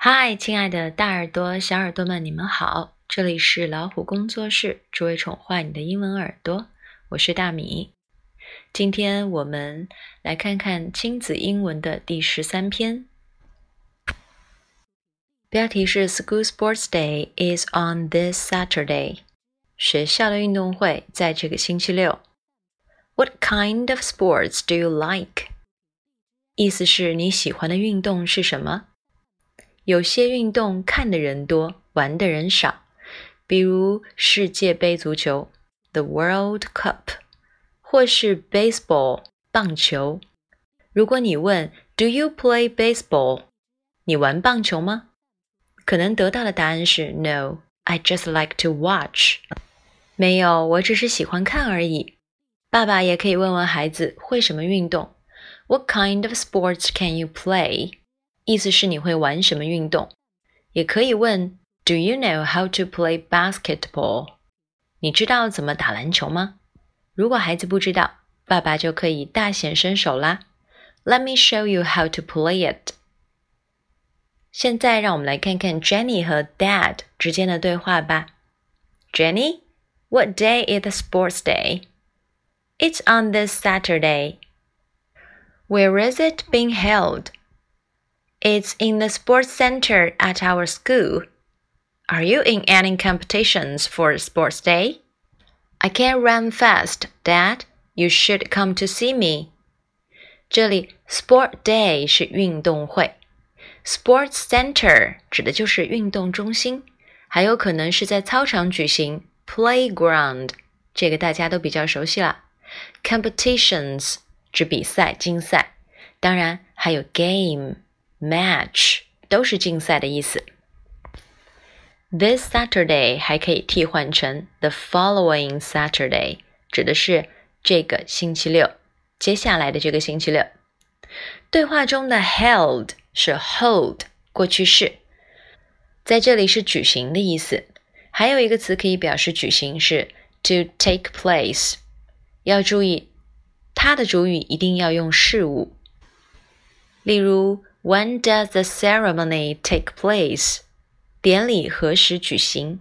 嗨，亲爱的大耳朵、小耳朵们，你们好！这里是老虎工作室，只为宠坏你的英文耳朵。我是大米。今天我们来看看亲子英文的第十三篇，标题是 “School Sports Day is on this Saturday”。学校的运动会在这个星期六。What kind of sports do you like？意思是你喜欢的运动是什么？有些运动看的人多，玩的人少，比如世界杯足球 （The World Cup） 或是 baseball 棒球。如果你问 “Do you play baseball？” 你玩棒球吗？可能得到的答案是 “No, I just like to watch。”没有，我只是喜欢看而已。爸爸也可以问问孩子会什么运动：“What kind of sports can you play？” 意思是你会玩什么运动？也可以问 Do you know how to play basketball？你知道怎么打篮球吗？如果孩子不知道，爸爸就可以大显身手啦。Let me show you how to play it。现在让我们来看看 Jenny 和 Dad 之间的对话吧。Jenny，What day is the sports day？It's on this Saturday. Where is it being held? It's in the sports center at our school. Are you in any competitions for sports day? I can't run fast, Dad. You should come to see me. 这里 Sport Day 是运动会，Sports Center 指的就是运动中心，还有可能是在操场举行 Playground，这个大家都比较熟悉了。Competitions 指比赛、竞赛，当然还有 Game。 Match 都是竞赛的意思。This Saturday 还可以替换成 the following Saturday，指的是这个星期六，接下来的这个星期六。对话中的 held 是 hold 过去式，在这里是举行的意思。还有一个词可以表示举行是 to take place，要注意它的主语一定要用事物，例如。When does the ceremony take place？典礼何时举行？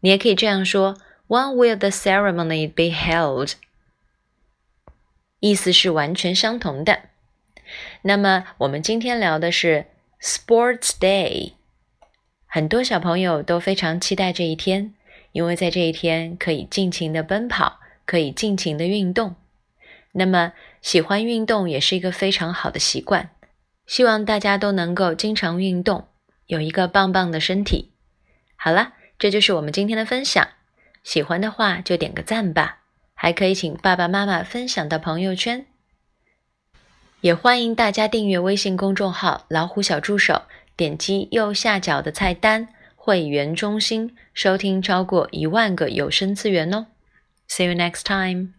你也可以这样说：When will the ceremony be held？意思是完全相同的。那么我们今天聊的是 Sports Day，很多小朋友都非常期待这一天，因为在这一天可以尽情的奔跑，可以尽情的运动。那么喜欢运动也是一个非常好的习惯。希望大家都能够经常运动，有一个棒棒的身体。好了，这就是我们今天的分享。喜欢的话就点个赞吧，还可以请爸爸妈妈分享到朋友圈。也欢迎大家订阅微信公众号“老虎小助手”，点击右下角的菜单“会员中心”，收听超过一万个有声资源哦。See you next time.